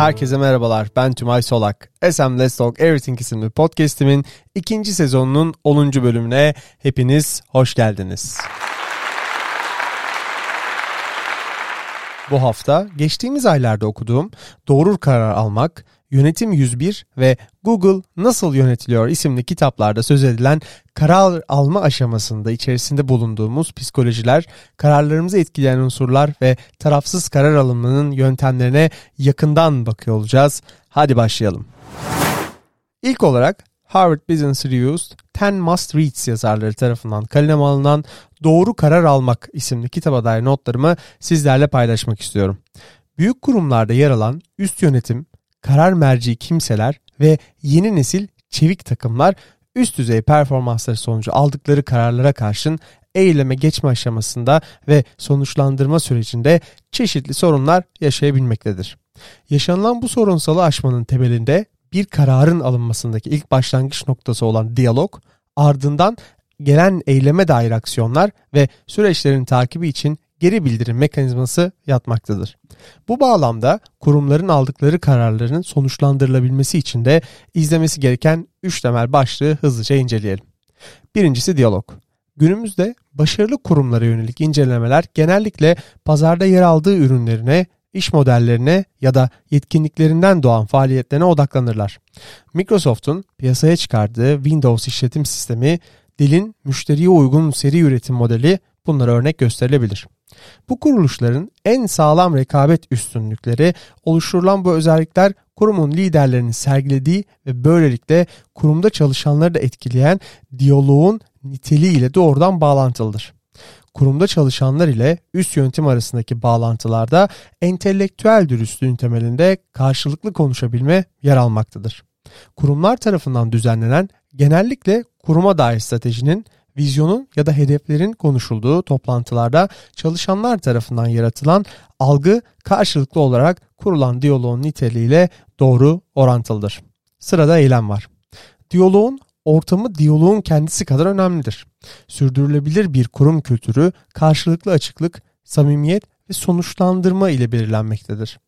Herkese merhabalar. Ben Tümay Solak. SM Let's Talk Everything isimli podcastimin ikinci sezonunun 10. bölümüne hepiniz hoş geldiniz. Bu hafta geçtiğimiz aylarda okuduğum Doğru Karar Almak, Yönetim 101 ve Google Nasıl Yönetiliyor isimli kitaplarda söz edilen karar alma aşamasında içerisinde bulunduğumuz psikolojiler, kararlarımızı etkileyen unsurlar ve tarafsız karar alımının yöntemlerine yakından bakıyor olacağız. Hadi başlayalım. İlk olarak Harvard Business Review's 10 Must Reads yazarları tarafından kaleme alınan Doğru Karar Almak isimli kitaba dair notlarımı sizlerle paylaşmak istiyorum. Büyük kurumlarda yer alan üst yönetim, karar merci kimseler ve yeni nesil çevik takımlar üst düzey performansları sonucu aldıkları kararlara karşın eyleme geçme aşamasında ve sonuçlandırma sürecinde çeşitli sorunlar yaşayabilmektedir. Yaşanılan bu sorunsalı aşmanın temelinde bir kararın alınmasındaki ilk başlangıç noktası olan diyalog, ardından gelen eyleme dair aksiyonlar ve süreçlerin takibi için geri bildirim mekanizması yatmaktadır. Bu bağlamda kurumların aldıkları kararların sonuçlandırılabilmesi için de izlemesi gereken 3 temel başlığı hızlıca inceleyelim. Birincisi diyalog. Günümüzde başarılı kurumlara yönelik incelemeler genellikle pazarda yer aldığı ürünlerine, iş modellerine ya da yetkinliklerinden doğan faaliyetlerine odaklanırlar. Microsoft'un piyasaya çıkardığı Windows işletim sistemi, dilin müşteriye uygun seri üretim modeli bunlara örnek gösterilebilir. Bu kuruluşların en sağlam rekabet üstünlükleri oluşturulan bu özellikler kurumun liderlerinin sergilediği ve böylelikle kurumda çalışanları da etkileyen diyaloğun niteliği ile doğrudan bağlantılıdır. Kurumda çalışanlar ile üst yönetim arasındaki bağlantılarda entelektüel dürüstlüğün temelinde karşılıklı konuşabilme yer almaktadır. Kurumlar tarafından düzenlenen genellikle kuruma dair stratejinin vizyonun ya da hedeflerin konuşulduğu toplantılarda çalışanlar tarafından yaratılan algı karşılıklı olarak kurulan diyaloğun niteliğiyle doğru orantılıdır. Sırada eylem var. Diyaloğun ortamı diyaloğun kendisi kadar önemlidir. Sürdürülebilir bir kurum kültürü karşılıklı açıklık, samimiyet ve sonuçlandırma ile belirlenmektedir.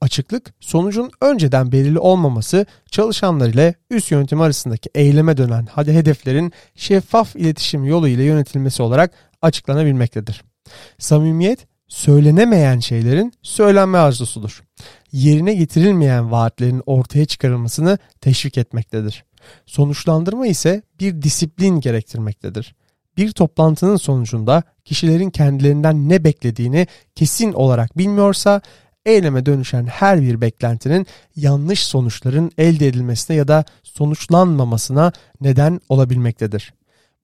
Açıklık, sonucun önceden belirli olmaması çalışanlar ile üst yönetim arasındaki eyleme dönen hedeflerin şeffaf iletişim yolu ile yönetilmesi olarak açıklanabilmektedir. Samimiyet, söylenemeyen şeylerin söylenme arzusudur. Yerine getirilmeyen vaatlerin ortaya çıkarılmasını teşvik etmektedir. Sonuçlandırma ise bir disiplin gerektirmektedir. Bir toplantının sonucunda kişilerin kendilerinden ne beklediğini kesin olarak bilmiyorsa eyleme dönüşen her bir beklentinin yanlış sonuçların elde edilmesine ya da sonuçlanmamasına neden olabilmektedir.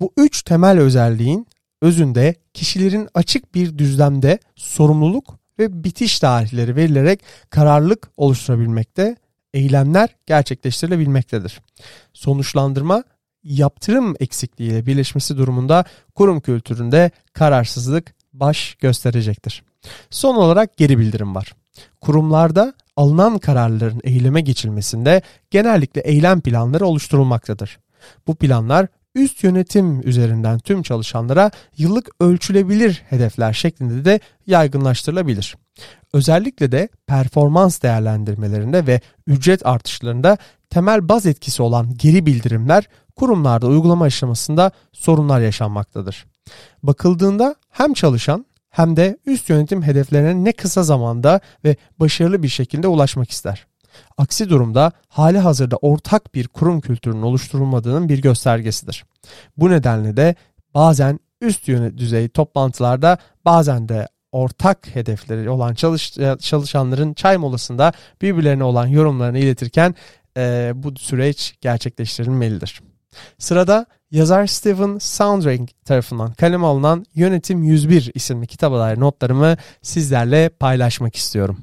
Bu üç temel özelliğin özünde kişilerin açık bir düzlemde sorumluluk ve bitiş tarihleri verilerek kararlılık oluşturabilmekte, eylemler gerçekleştirilebilmektedir. Sonuçlandırma yaptırım eksikliğiyle birleşmesi durumunda kurum kültüründe kararsızlık baş gösterecektir. Son olarak geri bildirim var. Kurumlarda alınan kararların eyleme geçilmesinde genellikle eylem planları oluşturulmaktadır. Bu planlar üst yönetim üzerinden tüm çalışanlara yıllık ölçülebilir hedefler şeklinde de yaygınlaştırılabilir. Özellikle de performans değerlendirmelerinde ve ücret artışlarında temel baz etkisi olan geri bildirimler kurumlarda uygulama aşamasında sorunlar yaşanmaktadır. Bakıldığında hem çalışan hem de üst yönetim hedeflerine ne kısa zamanda ve başarılı bir şekilde ulaşmak ister. Aksi durumda hali hazırda ortak bir kurum kültürünün oluşturulmadığının bir göstergesidir. Bu nedenle de bazen üst düzey toplantılarda bazen de ortak hedefleri olan çalış, çalışanların çay molasında birbirlerine olan yorumlarını iletirken e, bu süreç gerçekleştirilmelidir. Sırada yazar Stephen Soundring tarafından kaleme alınan Yönetim 101 isimli kitaba dair notlarımı sizlerle paylaşmak istiyorum.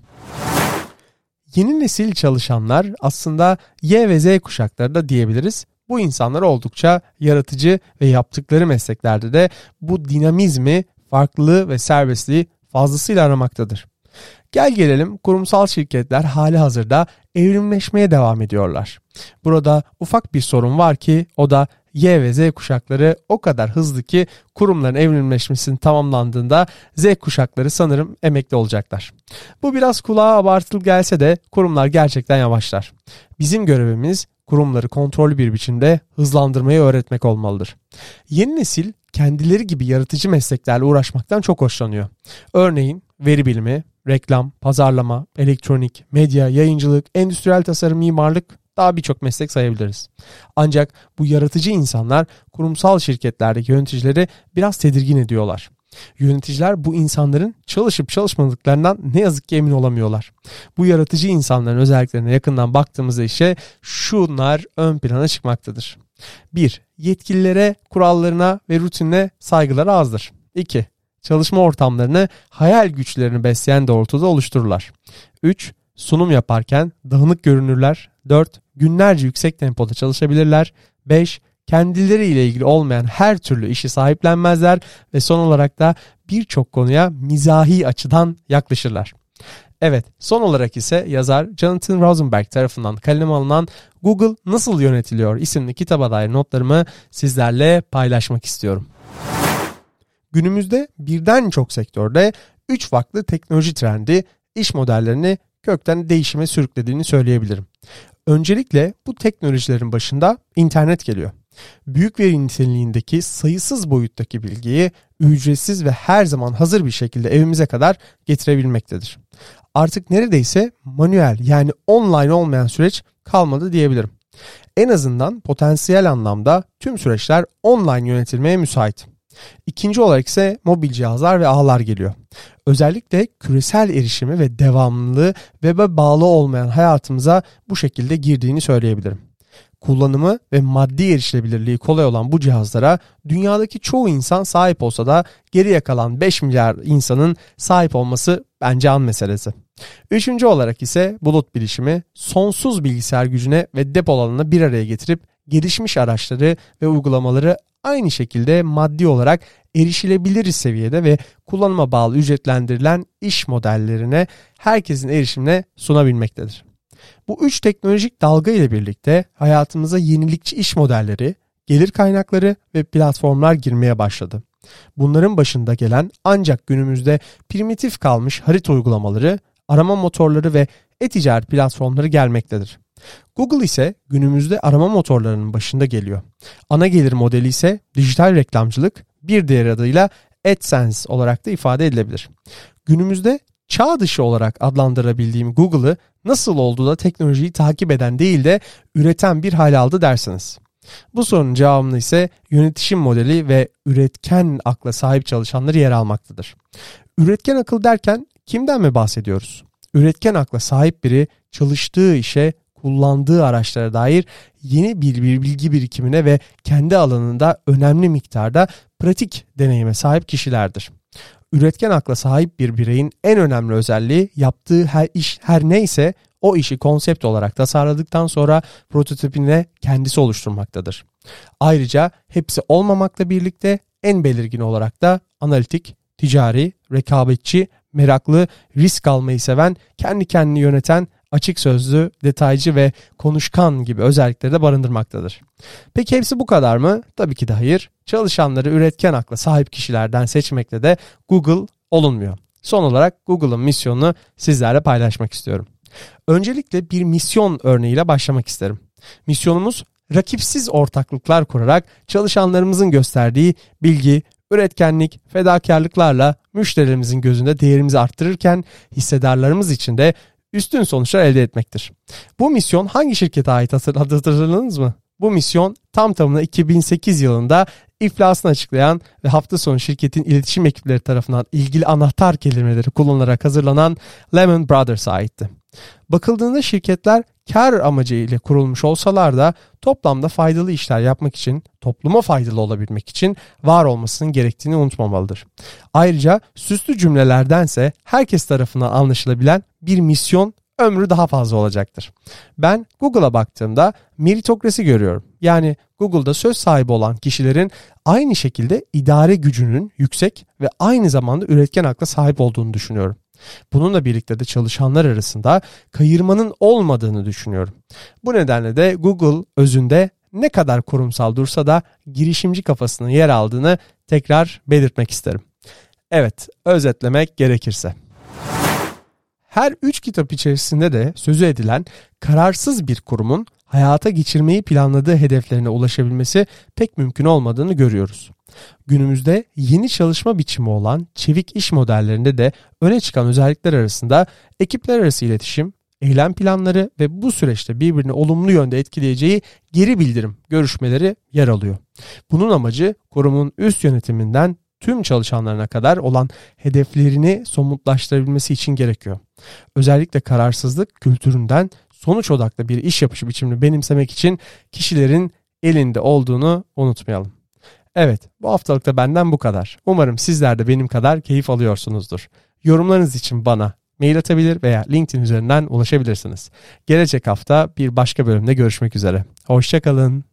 Yeni nesil çalışanlar aslında Y ve Z kuşakları da diyebiliriz. Bu insanlar oldukça yaratıcı ve yaptıkları mesleklerde de bu dinamizmi, farklılığı ve serbestliği fazlasıyla aramaktadır. Gel gelelim kurumsal şirketler hali hazırda evrimleşmeye devam ediyorlar. Burada ufak bir sorun var ki o da Y ve Z kuşakları o kadar hızlı ki kurumların evrimleşmesinin tamamlandığında Z kuşakları sanırım emekli olacaklar. Bu biraz kulağa abartılı gelse de kurumlar gerçekten yavaşlar. Bizim görevimiz kurumları kontrollü bir biçimde hızlandırmayı öğretmek olmalıdır. Yeni nesil kendileri gibi yaratıcı mesleklerle uğraşmaktan çok hoşlanıyor. Örneğin veri bilimi, reklam, pazarlama, elektronik, medya, yayıncılık, endüstriyel tasarım, mimarlık daha birçok meslek sayabiliriz. Ancak bu yaratıcı insanlar kurumsal şirketlerdeki yöneticileri biraz tedirgin ediyorlar. Yöneticiler bu insanların çalışıp çalışmadıklarından ne yazık ki emin olamıyorlar. Bu yaratıcı insanların özelliklerine yakından baktığımızda ise şunlar ön plana çıkmaktadır. 1. Yetkililere, kurallarına ve rutinine saygıları azdır. 2. Çalışma ortamlarını hayal güçlerini besleyen doğrultuda oluştururlar. 3. Sunum yaparken dağınık görünürler. 4. Günlerce yüksek tempoda çalışabilirler. 5 kendileriyle ilgili olmayan her türlü işi sahiplenmezler ve son olarak da birçok konuya mizahi açıdan yaklaşırlar. Evet, son olarak ise yazar Jonathan Rosenberg tarafından kaleme alınan Google Nasıl Yönetiliyor isimli kitaba dair notlarımı sizlerle paylaşmak istiyorum. Günümüzde birden çok sektörde 3 farklı teknoloji trendi iş modellerini kökten değişime sürüklediğini söyleyebilirim. Öncelikle bu teknolojilerin başında internet geliyor büyük veri niteliğindeki sayısız boyuttaki bilgiyi ücretsiz ve her zaman hazır bir şekilde evimize kadar getirebilmektedir. Artık neredeyse manuel yani online olmayan süreç kalmadı diyebilirim. En azından potansiyel anlamda tüm süreçler online yönetilmeye müsait. İkinci olarak ise mobil cihazlar ve ağlar geliyor. Özellikle küresel erişimi ve devamlılığı web'e bağlı olmayan hayatımıza bu şekilde girdiğini söyleyebilirim kullanımı ve maddi erişilebilirliği kolay olan bu cihazlara dünyadaki çoğu insan sahip olsa da geriye kalan 5 milyar insanın sahip olması bence an meselesi. Üçüncü olarak ise bulut bilişimi sonsuz bilgisayar gücüne ve depolarını bir araya getirip gelişmiş araçları ve uygulamaları aynı şekilde maddi olarak erişilebilir seviyede ve kullanıma bağlı ücretlendirilen iş modellerine herkesin erişimine sunabilmektedir. Bu üç teknolojik dalga ile birlikte hayatımıza yenilikçi iş modelleri, gelir kaynakları ve platformlar girmeye başladı. Bunların başında gelen ancak günümüzde primitif kalmış harita uygulamaları, arama motorları ve e-ticaret platformları gelmektedir. Google ise günümüzde arama motorlarının başında geliyor. Ana gelir modeli ise dijital reklamcılık, bir diğer adıyla AdSense olarak da ifade edilebilir. Günümüzde çağ dışı olarak adlandırabildiğim Google'ı nasıl oldu da teknolojiyi takip eden değil de üreten bir hal aldı dersiniz. Bu sorunun cevabını ise yönetişim modeli ve üretken akla sahip çalışanları yer almaktadır. Üretken akıl derken kimden mi bahsediyoruz? Üretken akla sahip biri çalıştığı işe kullandığı araçlara dair yeni bir, bir bilgi birikimine ve kendi alanında önemli miktarda pratik deneyime sahip kişilerdir üretken akla sahip bir bireyin en önemli özelliği yaptığı her iş her neyse o işi konsept olarak tasarladıktan sonra prototipini kendisi oluşturmaktadır. Ayrıca hepsi olmamakla birlikte en belirgin olarak da analitik, ticari, rekabetçi, meraklı, risk almayı seven, kendi kendini yöneten açık sözlü, detaycı ve konuşkan gibi özellikleri de barındırmaktadır. Peki hepsi bu kadar mı? Tabii ki de hayır. Çalışanları üretken akla sahip kişilerden seçmekle de Google olunmuyor. Son olarak Google'ın misyonunu sizlerle paylaşmak istiyorum. Öncelikle bir misyon örneğiyle başlamak isterim. Misyonumuz rakipsiz ortaklıklar kurarak çalışanlarımızın gösterdiği bilgi, üretkenlik, fedakarlıklarla müşterilerimizin gözünde değerimizi arttırırken hissedarlarımız için de üstün sonuçlar elde etmektir. Bu misyon hangi şirkete ait hatırladınız mı? Bu misyon tam tamına 2008 yılında iflasını açıklayan ve hafta sonu şirketin iletişim ekipleri tarafından ilgili anahtar kelimeleri kullanılarak hazırlanan Lehman Brothers'a aitti. Bakıldığında şirketler kar amacı ile kurulmuş olsalar da toplamda faydalı işler yapmak için, topluma faydalı olabilmek için var olmasının gerektiğini unutmamalıdır. Ayrıca süslü cümlelerdense herkes tarafından anlaşılabilen bir misyon ömrü daha fazla olacaktır. Ben Google'a baktığımda meritokrasi görüyorum. Yani Google'da söz sahibi olan kişilerin aynı şekilde idare gücünün yüksek ve aynı zamanda üretken akla sahip olduğunu düşünüyorum. Bununla birlikte de çalışanlar arasında kayırmanın olmadığını düşünüyorum. Bu nedenle de Google özünde ne kadar kurumsal dursa da girişimci kafasının yer aldığını tekrar belirtmek isterim. Evet, özetlemek gerekirse. Her üç kitap içerisinde de sözü edilen kararsız bir kurumun hayata geçirmeyi planladığı hedeflerine ulaşabilmesi pek mümkün olmadığını görüyoruz. Günümüzde yeni çalışma biçimi olan çevik iş modellerinde de öne çıkan özellikler arasında ekipler arası iletişim, eylem planları ve bu süreçte birbirini olumlu yönde etkileyeceği geri bildirim görüşmeleri yer alıyor. Bunun amacı kurumun üst yönetiminden tüm çalışanlarına kadar olan hedeflerini somutlaştırabilmesi için gerekiyor. Özellikle kararsızlık kültüründen sonuç odaklı bir iş yapışı biçimini benimsemek için kişilerin elinde olduğunu unutmayalım. Evet, bu haftalıkta benden bu kadar. Umarım sizler de benim kadar keyif alıyorsunuzdur. Yorumlarınız için bana mail atabilir veya LinkedIn üzerinden ulaşabilirsiniz. Gelecek hafta bir başka bölümde görüşmek üzere. Hoşçakalın.